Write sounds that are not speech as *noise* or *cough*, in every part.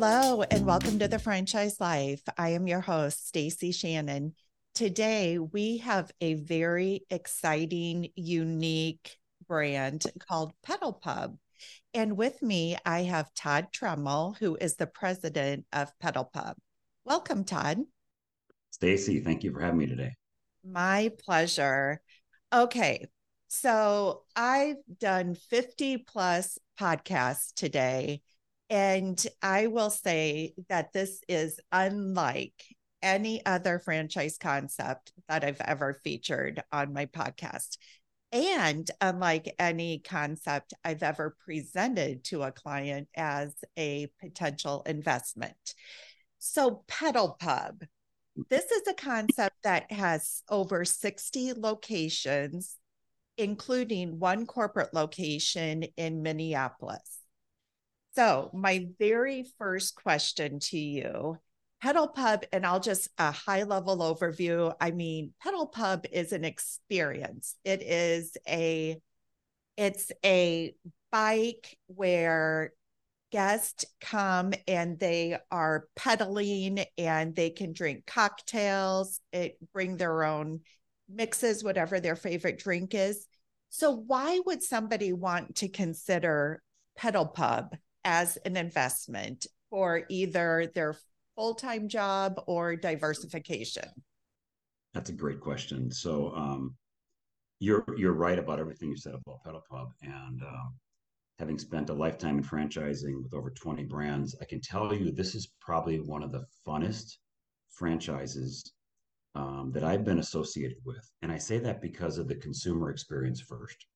Hello, and welcome to the Franchise Life. I am your host, Stacie Shannon. Today, we have a very exciting, unique brand called Pedal Pub. And with me, I have Todd Treml, who is the president of Pedal Pub. Welcome, Todd. Stacie, thank you for having me today. My pleasure. Okay, so I've done 50 plus podcasts today, and I will say that this is unlike any other franchise concept that I've ever featured on my podcast. And unlike any concept I've ever presented to a client as a potential investment. So, Pedal Pub, this is a concept that has over 60 locations, including one corporate location in Minneapolis. So, my very first question to you Pedal Pub, and I'll just a high level overview. I mean, Pedal Pub is an experience. It is a it's a bike where guests come and they are pedaling and they can drink cocktails, it, bring their own mixes, whatever their favorite drink is. So, why would somebody want to consider Pedal Pub as an investment for either their full time job or diversification? That's a great question. So um, you're you're right about everything you said about Pedal Pub, and um, having spent a lifetime in franchising with over 20 brands, I can tell you this is probably one of the funnest franchises um, that I've been associated with, and I say that because of the consumer experience first.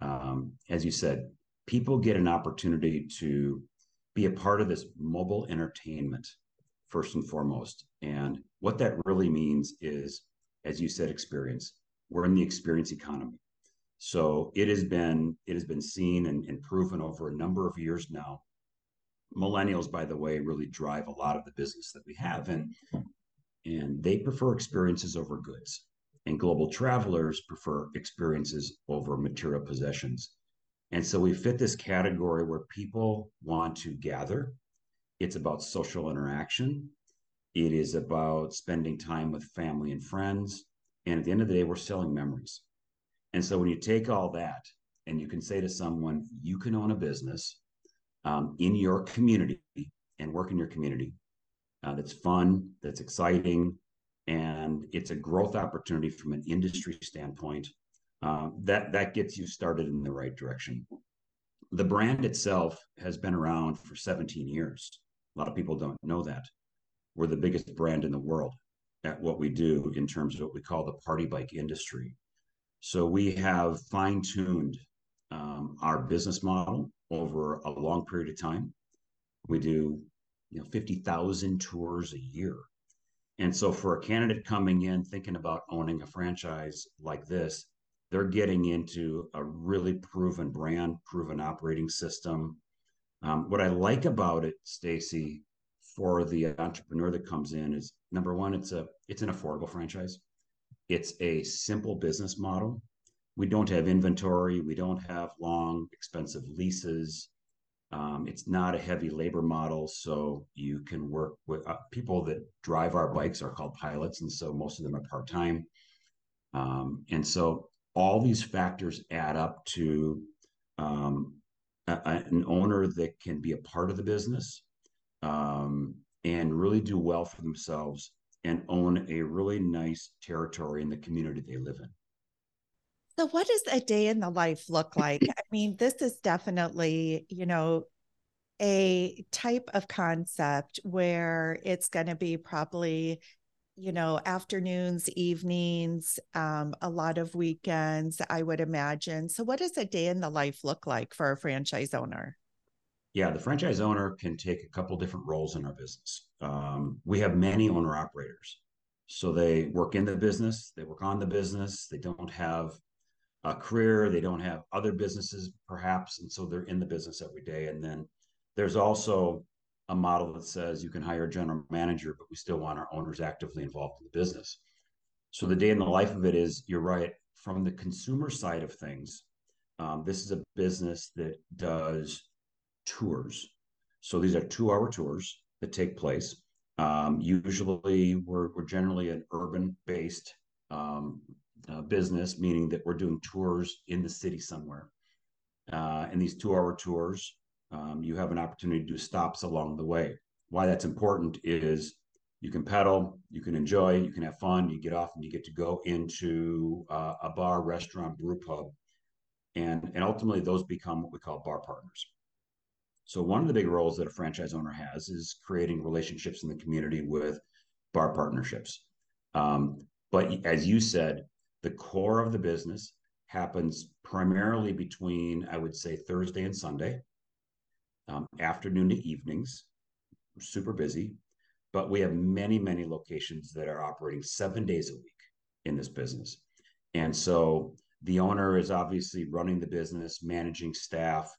Um, as you said, people get an opportunity to be a part of this mobile entertainment first and foremost. And what that really means is, as you said, experience. We're in the experience economy. So it has been it has been seen and, and proven over a number of years now. Millennials, by the way, really drive a lot of the business that we have, and and they prefer experiences over goods. And global travelers prefer experiences over material possessions. And so we fit this category where people want to gather, it's about social interaction. It is about spending time with family and friends. And at the end of the day, we're selling memories. And so when you take all that and you can say to someone, you can own a business um, in your community and work in your community uh, that's fun, that's exciting, and it's a growth opportunity from an industry standpoint. Uh, that that gets you started in the right direction. The brand itself has been around for 17 years. A lot of people don't know that. We're the biggest brand in the world at what we do in terms of what we call the party bike industry. So we have fine tuned um, our business model over a long period of time. We do, you know, 50,000 tours a year. And so for a candidate coming in thinking about owning a franchise like this, they're getting into a really proven brand, proven operating system, um, what I like about it, Stacie, for the entrepreneur that comes in is number one, it's a it's an affordable franchise. It's a simple business model. We don't have inventory. We don't have long, expensive leases. Um, it's not a heavy labor model, so you can work with uh, people that drive our bikes are called pilots, and so most of them are part time. Um, and so all these factors add up to um, a, an owner that can be a part of the business um, and really do well for themselves and own a really nice territory in the community they live in. So, what does a day in the life look like? I mean, this is definitely, you know, a type of concept where it's going to be probably you know, afternoons, evenings, um, a lot of weekends, I would imagine. So, what does a day in the life look like for a franchise owner? Yeah, the franchise owner can take a couple different roles in our business. Um, we have many owner operators. So they work in the business, they work on the business, they don't have a career, they don't have other businesses perhaps. And so they're in the business every day. And then there's also a model that says you can hire a general manager, but we still want our owners actively involved in the business. So the day in the life of it is, you're right, from the consumer side of things, um, this is a business that does tours. So these are two hour tours that take place. Um, usually, we're, we're generally an urban based um, uh, business, meaning that we're doing tours in the city somewhere. Uh, and these two hour tours, um, you have an opportunity to do stops along the way. Why that's important is you can pedal, you can enjoy, you can have fun, you get off and you get to go into uh, a bar, restaurant, brew pub. And, and ultimately, those become what we call bar partners. So one of the big roles that a franchise owner has is creating relationships in the community with bar partnerships. Um, but as you said, the core of the business happens primarily between, I would say, Thursday and Sunday, um, afternoon to evenings. Super busy, but we have many, many locations that are operating seven days a week in this business. And so the owner is obviously running the business, managing staff,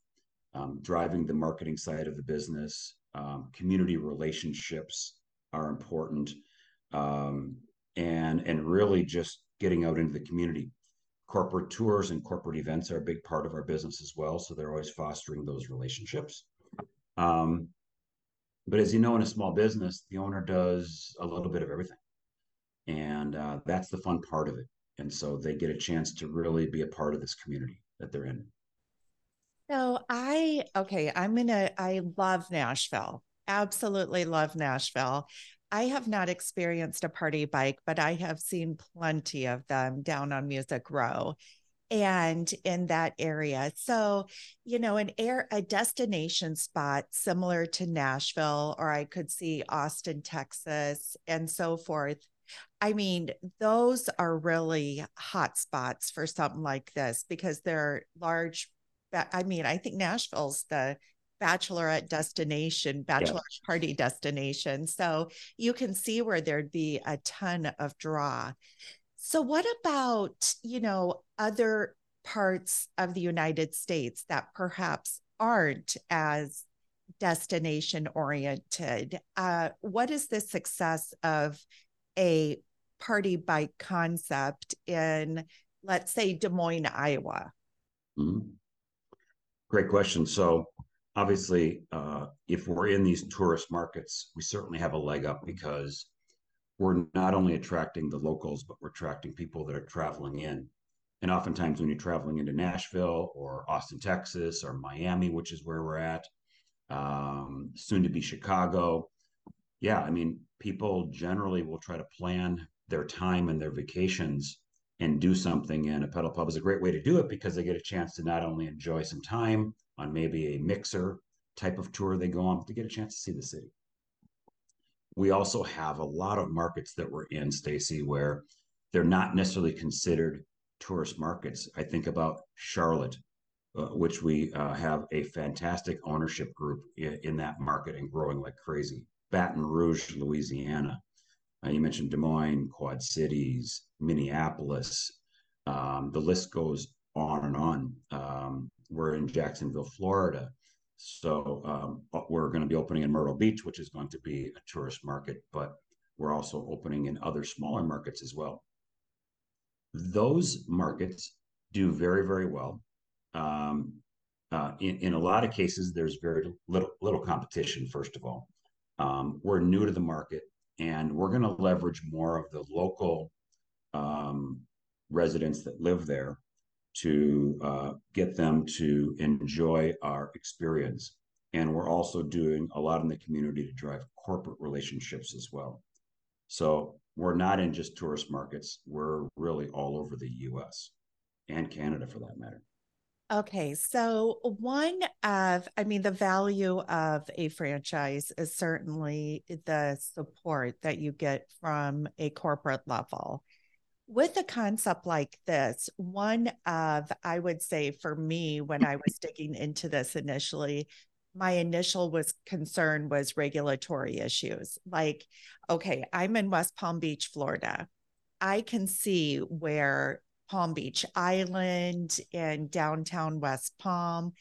um, driving the marketing side of the business. Um, community relationships are important, um, and and really just getting out into the community. Corporate tours and corporate events are a big part of our business as well, so they're always fostering those relationships. Um, but as you know, in a small business, the owner does a little bit of everything, and uh, that's the fun part of it. And so they get a chance to really be a part of this community that they're in. So I okay, I'm gonna I love Nashville. Absolutely love Nashville. I have not experienced a party bike, but I have seen plenty of them down on Music Row and in that area. So, you know, an air a destination spot similar to Nashville, or I could see Austin, Texas, and so forth. I mean, those are really hot spots for something like this because they're large I mean, I think Nashville's the bachelorette destination, bachelor yeah. party destination. So you can see where there'd be a ton of draw. So, what about, you know, other parts of the United States that perhaps aren't as destination oriented? Uh, what is the success of a party bike concept in, let's say, Des Moines, Iowa? Mm-hmm. Great question. So obviously, uh, if we're in these tourist markets, we certainly have a leg up because we're not only attracting the locals, but we're attracting people that are traveling in. And oftentimes, when you're traveling into Nashville or Austin, Texas, or Miami, which is where we're at, um, soon to be Chicago, yeah, I mean, people generally will try to plan their time and their vacations and do something. And a pedal pub is a great way to do it because they get a chance to not only enjoy some time on maybe a mixer type of tour they go on, but to get a chance to see the city. We also have a lot of markets that we're in, Stacy, where they're not necessarily considered tourist markets. I think about Charlotte, uh, which we uh, have a fantastic ownership group in, in, that market and growing like crazy. Baton Rouge, Louisiana, uh, you mentioned Des Moines, Quad Cities, Minneapolis. Um, the list goes on and on. Um, we're in Jacksonville, Florida. So um, uh, we're going to be opening in Myrtle Beach, which is going to be a tourist market, but we're also opening in other smaller markets as well. Those markets do very, very well. Um, uh, in, in a lot of cases, there's very little, little competition, first of all. Um, we're new to the market and we're going to leverage more of the local um, residents that live there to uh, get them to enjoy our experience. And we're also doing a lot in the community to drive corporate relationships as well. So we're not in just tourist markets, we're really all over the US and Canada for that matter. Okay, so one of, I mean, the value of a franchise is certainly the support that you get from a corporate level. With a concept like this, one of, I would say for me, when I was digging into this initially, my initial was concern was regulatory issues. Like, okay, I'm in West Palm Beach, Florida. I can see where Palm Beach Island and downtown West Palm.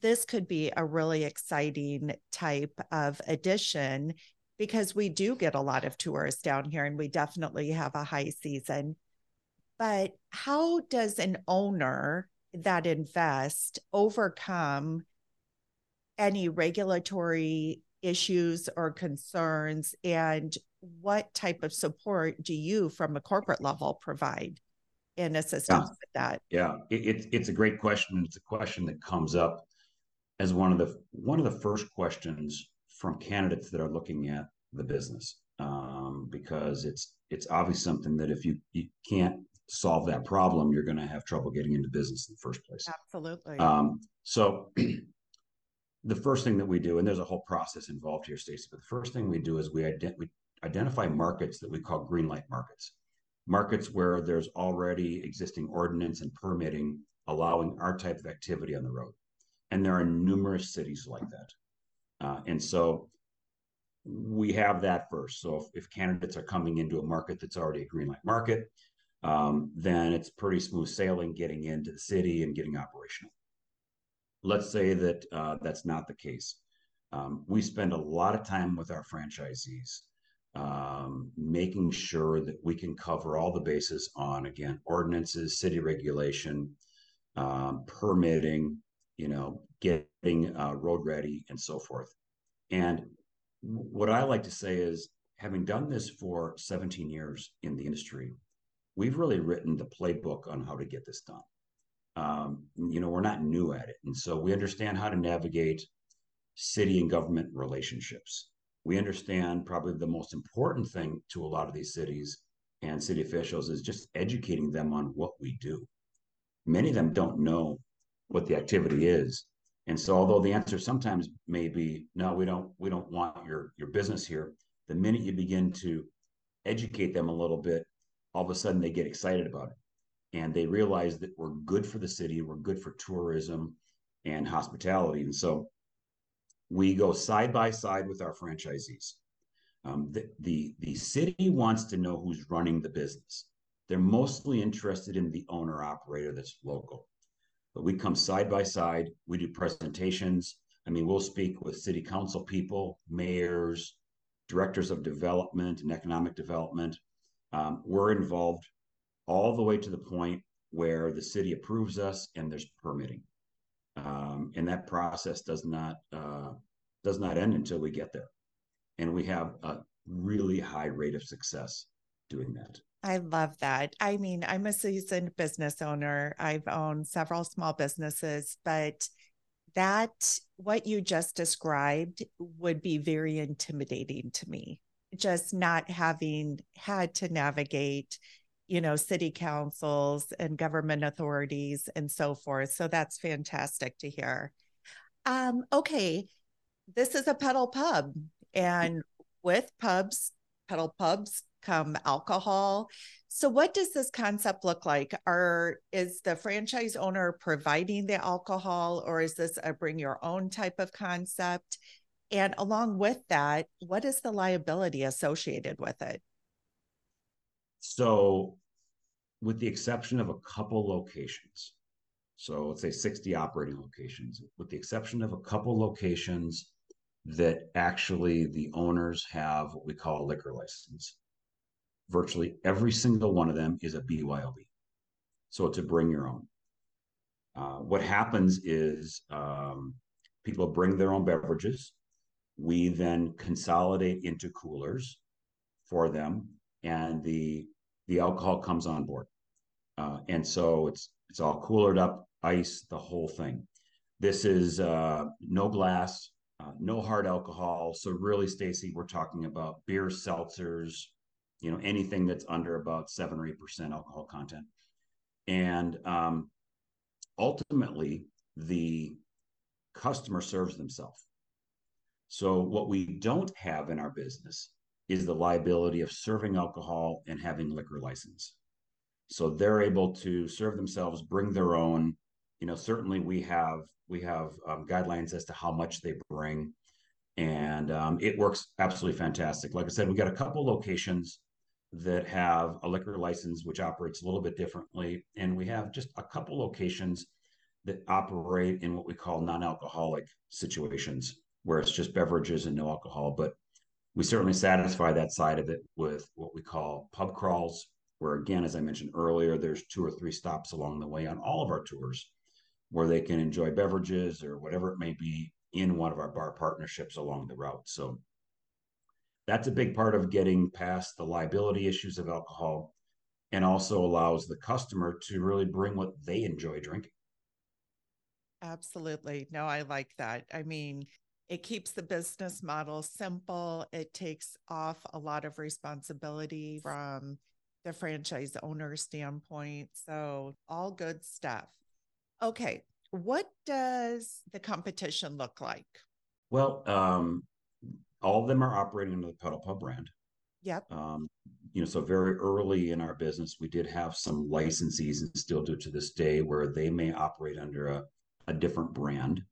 This could be a really exciting type of addition because we do get a lot of tourists down here and we definitely have a high season. But how does an owner that invest overcome any regulatory issues or concerns and what type of support do you from a corporate level provide in assistance yeah. with that? Yeah. It, it's it's a great question. It's a question that comes up as one of the one of the first questions from candidates that are looking at the business um, because it's it's obviously something that if you you can't solve that problem you're going to have trouble getting into business in the first place. Absolutely. Um, so *clears throat* the first thing that we do, and there's a whole process involved here, Stacie, but the first thing we do is we, ident- we identify markets that we call green light markets, markets where there's already existing ordinance and permitting allowing our type of activity on the road. And there are numerous cities like that. Uh, and so we have that first. So if, if, candidates are coming into a market that's already a green light market, um, then it's pretty smooth sailing getting into the city and getting operational. Let's say that uh, that's not the case. Um, we spend a lot of time with our franchisees, um, making sure that we can cover all the bases on again ordinances, city regulation, um, permitting, you know, getting uh, road ready, and so forth. And what I like to say is, having done this for 17 years in the industry, we've really written the playbook on how to get this done um, you know, we're not new at it. And so we understand how to navigate city and government relationships. We understand probably the most important thing to a lot of these cities and city officials is just educating them on what we do. Many of them don't know what the activity is. And so although the answer sometimes may be no, we don't we don't want your your business here, the minute you begin to educate them a little bit, all of a sudden they get excited about it and they realize that we're good for the city, we're good for tourism and hospitality. And so we go side by side with our franchisees. Um, the, the, the city wants to know who's running the business. They're mostly interested in the owner operator that's local. But we come side by side, we do presentations. I mean, we'll speak with city council people, mayors, directors of development and economic development. Um, we're involved all the way to the point where the city approves us and there's permitting. Um, and that process does not uh, does not end until we get there. And we have a really high rate of success doing that. I love that. I mean, I'm a seasoned business owner. I've owned several small businesses, but that what you just described would be very intimidating to me. Just not having had to navigate you know, city councils and government authorities and so forth. So that's fantastic to hear. Um, okay, this is a pedal pub, and with pubs, pedal pubs come alcohol. So what does this concept look like? Are is the franchise owner providing the alcohol or is this a bring your own type of concept? And along with that, what is the liability associated with it? So, with the exception of a couple locations, so let's say 60 operating locations, with the exception of a couple locations that actually the owners have what we call a liquor license. Virtually every single one of them is a BYOB. So it's a bring your own. Uh, what happens is um, people bring their own beverages. We then consolidate into coolers for them, and the the alcohol comes on board. Uh, and so it's it's all coolered up, ice, the whole thing. This is uh, no glass, uh, no hard alcohol. So really, Stacie, we're talking about beer, seltzers, you know, anything that's under about seven or eight percent alcohol content. And um, ultimately, the customer serves themselves. So what we don't have in our business is the liability of serving alcohol and having liquor license. So they're able to serve themselves, bring their own. You know, certainly we have we have um, guidelines as to how much they bring, and um, it works absolutely fantastic. Like I said, we got a couple locations that have a liquor license which operates a little bit differently, and we have just a couple locations that operate in what we call non-alcoholic situations, where it's just beverages and no alcohol. But We certainly satisfy that side of it with what we call pub crawls, where again, as I mentioned earlier, there's two or three stops along the way on all of our tours where they can enjoy beverages or whatever it may be in one of our bar partnerships along the route. So that's a big part of getting past the liability issues of alcohol and also allows the customer to really bring what they enjoy drinking. Absolutely. No, I like that. I mean, it keeps the business model simple. It takes off a lot of responsibility from the franchise owner standpoint. So, all good stuff. Okay. What does the competition look like? Well, um, all of them are operating under the Pedal Pub brand. Yep. Um, you know, so very early in our business, we did have some licensees and still do to this day where they may operate under a, a different brand,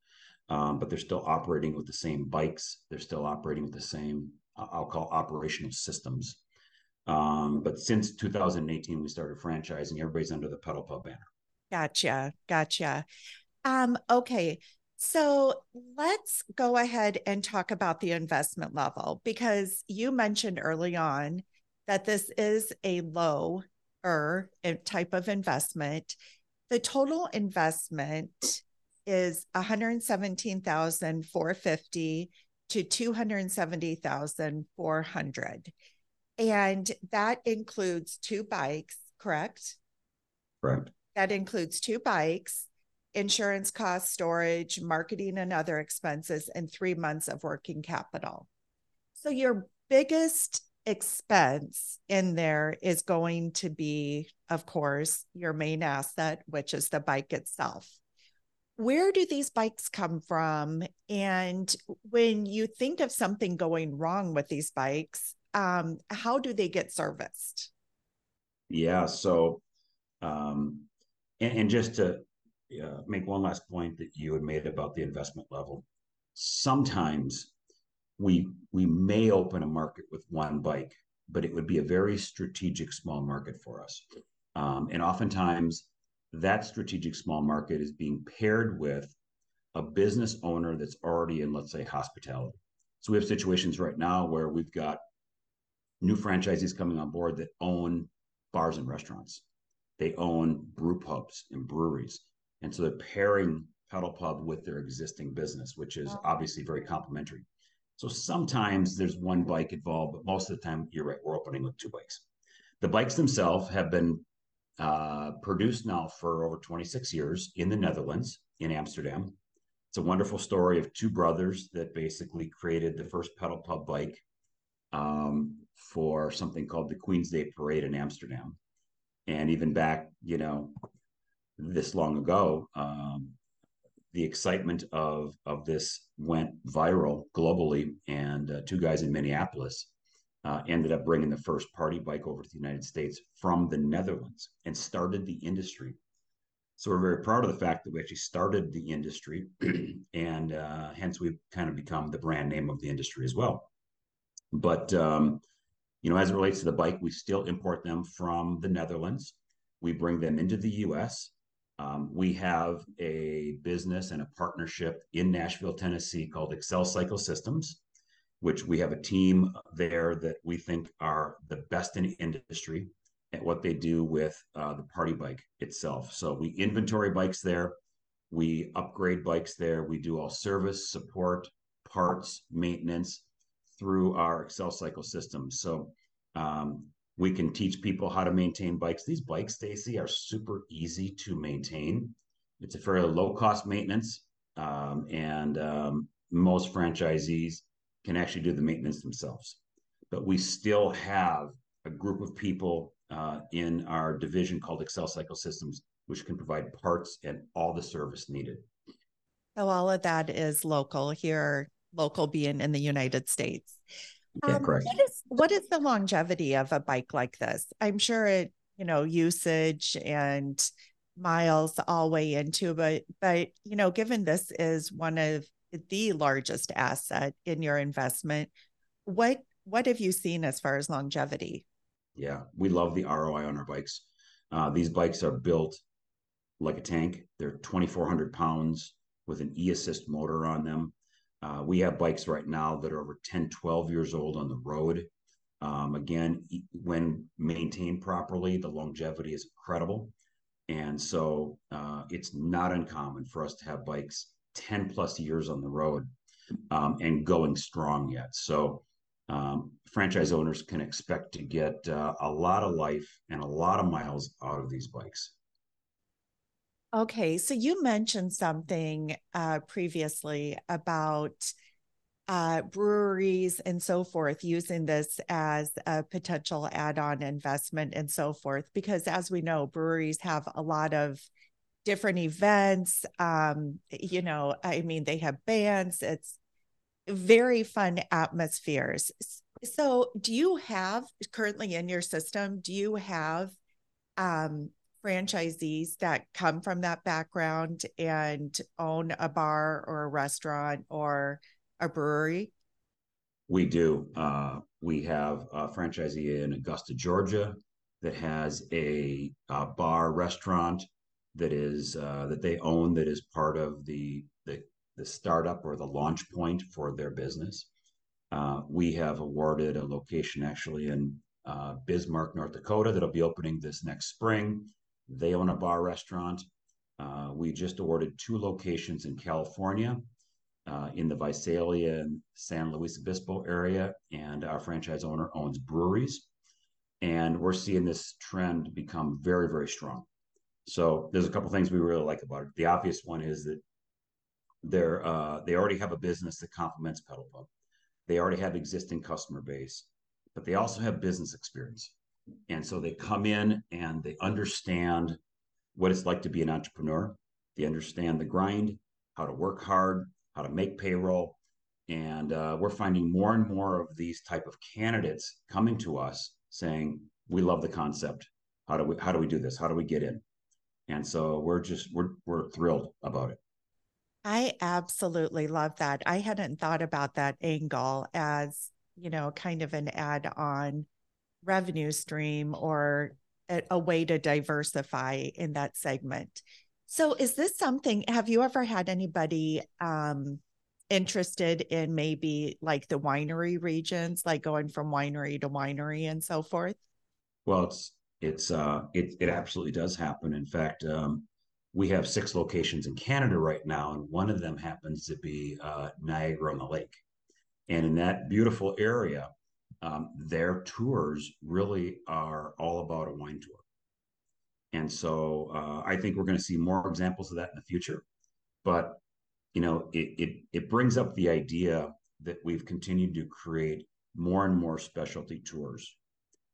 um, but they're still operating with the same bikes. They're still operating with the same, I'll call operational systems. Um, but since 2018, we started franchising. Everybody's under the Pedal Pub banner. Gotcha. Gotcha. Um, okay. So let's go ahead and talk about the investment level because you mentioned early on that this is a lower type of investment. The total investment is 117,450 to 270,400. And that includes two bikes, correct? Correct. That includes two bikes, insurance costs, storage, marketing, and other expenses, and three months of working capital. So, your biggest expense in there is going to be, of course, your main asset, which is the bike itself. Where do these bikes come from? And when you think of something going wrong with these bikes, um, how do they get serviced? Yeah. So, um, and, and just to uh, make one last point that you had made about the investment level. Sometimes we we may open a market with one bike, but it would be a very strategic small market for us. Um, and oftentimes, that strategic small market is being paired with a business owner that's already in, let's say, hospitality. So we have situations right now where we've got new franchisees coming on board that own bars and restaurants. They own brew pubs and breweries. And so they're pairing Pedal Pub with their existing business, which is obviously very complementary. So sometimes there's one bike involved, but most of the time, you're right, we're opening with two bikes. The bikes themselves have been uh, produced now for over 26 years in the Netherlands, in Amsterdam. It's a wonderful story of two brothers that basically created the first pedal pub bike um, for something called the Queen's Day Parade in Amsterdam and even back, you know, this long ago, um, the excitement of of this went viral globally, and uh, two guys in Minneapolis uh, ended up bringing the first party bike over to the United States from the Netherlands and started the industry. So we're very proud of the fact that we actually started the industry, *clears throat* and uh, hence we've kind of become the brand name of the industry as well. But um, you know, as it relates to the bike, we still import them from the Netherlands. We bring them into the US. Um, we have a business and a partnership in Nashville, Tennessee called Excel Cycle Systems, which we have a team there that we think are the best in the industry at what they do with uh, the party bike itself. So we inventory bikes there, we upgrade bikes there, we do all service, support, parts, maintenance, through our Excel cycle system. So um, we can teach people how to maintain bikes. These bikes, Stacie, are super easy to maintain. It's a fairly low cost maintenance, um, and um, most franchisees can actually do the maintenance themselves. But we still have a group of people uh, in our division called Excel Cycle Systems, which can provide parts and all the service needed. So all of that is local here local being in the United States. Yeah, um, correct. What is, what is the longevity of a bike like this? I'm sure it, you know, usage and miles all weigh into, but but you know, given this is one of the largest asset in your investment, what what have you seen as far as longevity? Yeah, we love the ROI on our bikes. Uh, these bikes are built like a tank. They're 2,400 pounds with an e assist motor on them. Uh, we have bikes right now that are over 10, 12 years old on the road. Um, again, when maintained properly, the longevity is incredible. And so uh, it's not uncommon for us to have bikes 10 plus years on the road um, and going strong yet. So um, franchise owners can expect to get uh, a lot of life and a lot of miles out of these bikes. Okay, so you mentioned something uh, previously about uh, breweries and so forth using this as a potential add-on investment and so forth, because as we know, breweries have a lot of different events. Um, you know, I mean, they have bands. It's very fun atmospheres. So, do you have currently in your system? Do you have um, franchisees that come from that background and own a bar or a restaurant or a brewery? We do. Uh, we have a franchisee in Augusta, Georgia, that has a, a bar restaurant that is uh, that they own that is part of the, the the startup or the launch point for their business. Uh, we have awarded a location actually in uh, Bismarck, North Dakota, that'll be opening this next spring. They own a bar restaurant. Uh, we just awarded two locations in California, uh, in the Visalia and San Luis Obispo area, and our franchise owner owns breweries. And we're seeing this trend become very, very strong. So there's a couple things we really like about it. The obvious one is that they're uh, they already have a business that complements Pedal Pub. They already have existing customer base, but they also have business experience. And so they come in and they understand what it's like to be an entrepreneur. They understand the grind, how to work hard, how to make payroll. And uh, we're finding more and more of these type of candidates coming to us saying, "We love the concept. How do we how do we do this? How do we get in?" And so we're just we're we're thrilled about it. I absolutely love that. I hadn't thought about that angle as, you know, kind of an add on revenue stream or a, a way to diversify in that segment. So, is this something? Have you ever had anybody um, interested in maybe like the winery regions, like going from winery to winery and so forth? Well, it's it's uh, it it absolutely does happen. In fact, um, we have six locations in Canada right now, and one of them happens to be uh, Niagara on the Lake. And in that beautiful area, um, their tours really are all about a wine tour. And so uh, I think we're going to see more examples of that in the future. But you know, it, it it brings up the idea that we've continued to create more and more specialty tours.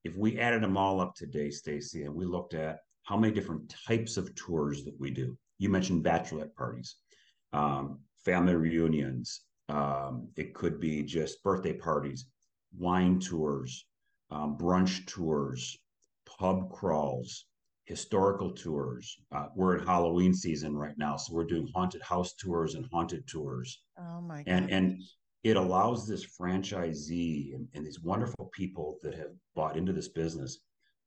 If we added them all up today, Stacie, and we looked at how many different types of tours that we do. You mentioned bachelorette parties, um, family reunions. Um, it could be just birthday parties wine tours, um, brunch tours, pub crawls, historical tours. Uh, we're in Halloween season right now, so we're doing haunted house tours and haunted tours. Oh my! God. And and it allows this franchisee and, and these wonderful people that have bought into this business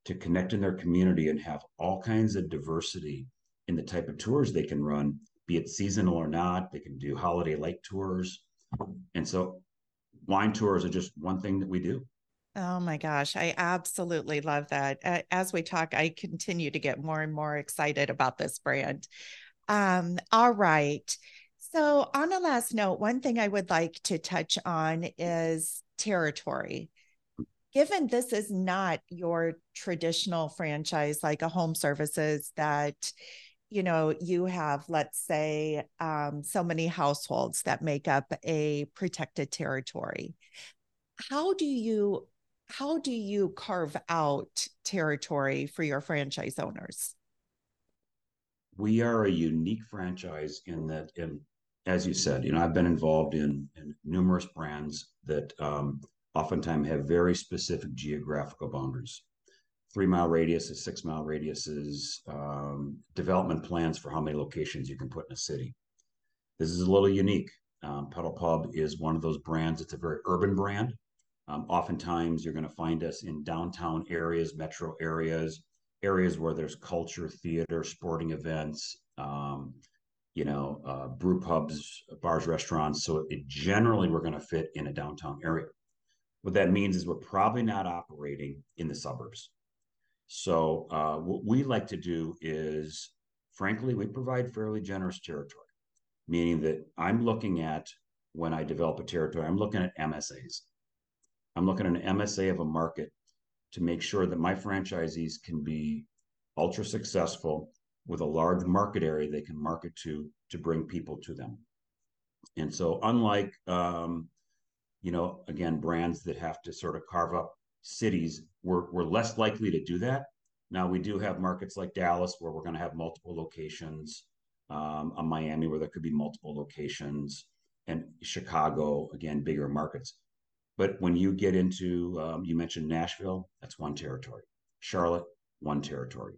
to connect in their community and have all kinds of diversity in the type of tours they can run, be it seasonal or not. They can do holiday lake tours. And so wine tours are just one thing that we do. Oh my gosh, I absolutely love that. As we talk, I continue to get more and more excited about this brand. Um, all right. So, on a last note, one thing I would like to touch on is territory. Given this is not your traditional franchise like a home services that you know you have let's say um, so many households that make up a protected territory how do you how do you carve out territory for your franchise owners we are a unique franchise in that in as you said you know i've been involved in, in numerous brands that um, oftentimes have very specific geographical boundaries three mile radiuses, six mile radiuses, um, development plans for how many locations you can put in a city. This is a little unique. Um, Pedal Pub is one of those brands. It's a very urban brand. Um, oftentimes, you're going to find us in downtown areas, metro areas, areas where there's culture, theater, sporting events. Um, you know, uh, brew pubs, bars, restaurants. So it generally we're going to fit in a downtown area. What that means is we're probably not operating in the suburbs. So uh, what we like to do is, frankly, we provide fairly generous territory, meaning that I'm looking at when I develop a territory, I'm looking at MSAs. I'm looking at an MSA of a market to make sure that my franchisees can be ultra successful with a large market area they can market to to bring people to them. And so, unlike um, you know, again, brands that have to sort of carve up cities, we're we're less likely to do that. Now we do have markets like Dallas where we're going to have multiple locations, um, a Miami where there could be multiple locations, and Chicago again, bigger markets. But when you get into, um, you mentioned Nashville, that's one territory. Charlotte, one territory.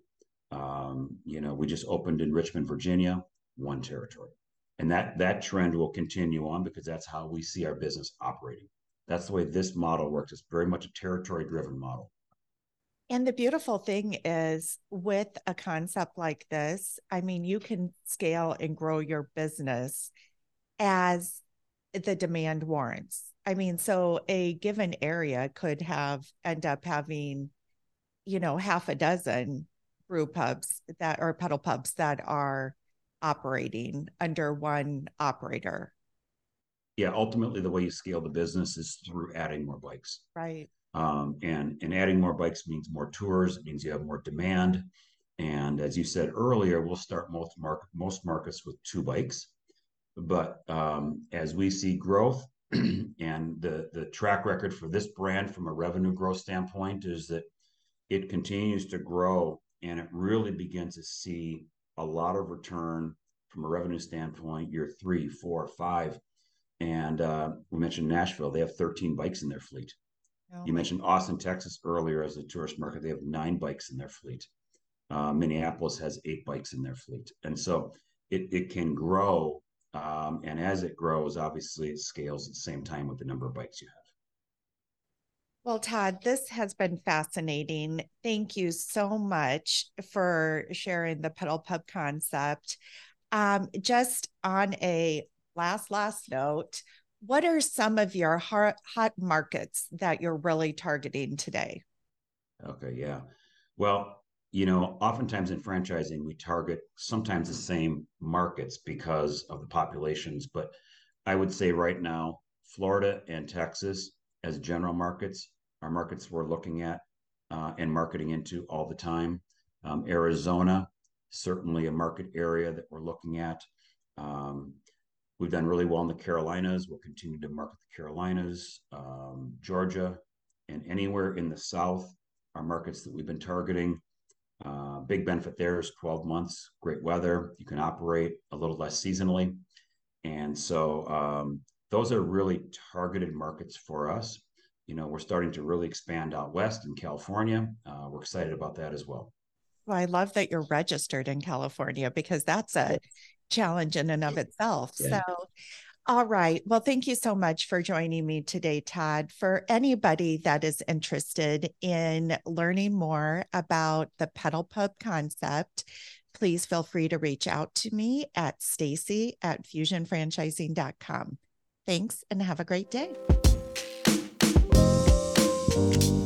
Um, you know, we just opened in Richmond, Virginia, one territory. And that that trend will continue on because that's how we see our business operating. That's the way this model works. It's very much a territory driven model. And the beautiful thing is with a concept like this, I mean, you can scale and grow your business as the demand warrants. I mean, so a given area could have end up having, you know, half a dozen brew pubs that are pedal pubs that are operating under one operator. Yeah, ultimately, the way you scale the business is through adding more bikes. Right. Um, and and adding more bikes means more tours. It means you have more demand. And as you said earlier, we'll start most market most markets with two bikes. But um, as we see growth, *clears throat* and the the track record for this brand from a revenue growth standpoint is that it continues to grow and it really begins to see a lot of return from a revenue standpoint year three four five. And uh, we mentioned nashville they have 13 bikes in their fleet. Oh. you mentioned austin texas earlier as a tourist market they have nine bikes in their fleet. Uh, minneapolis has eight bikes in their fleet. And so it, it can grow um, and as it grows obviously it scales at the same time with the number of bikes you have well, Todd, this has been fascinating. Thank you so much for sharing the pedal pub concept. Um, just on a last, last note, what are some of your hot, hot markets that you're really targeting today? Okay, yeah. Well, you know, oftentimes in franchising, we target sometimes the same markets because of the populations. But I would say right now, Florida and Texas as general markets our markets we're looking at uh, and marketing into all the time. Um, Arizona, certainly a market area that we're looking at. Um, we've done really well in the Carolinas. We'll continue to market the Carolinas, um, Georgia, and anywhere in the South are markets that we've been targeting. Uh, big benefit there is 12 months, great weather. You can operate a little less seasonally. And so um, those are really targeted markets for us you know, we're starting to really expand out west in California. Uh, we're excited about that as well. Well, I love that you're registered in California because that's a challenge in and of itself. Yeah. So, all right. Well, thank you so much for joining me today, Todd. For anybody that is interested in learning more about the pedal pub concept, please feel free to reach out to me at stacy at fusionfranchising.com. Thanks and have a great day. Thank you.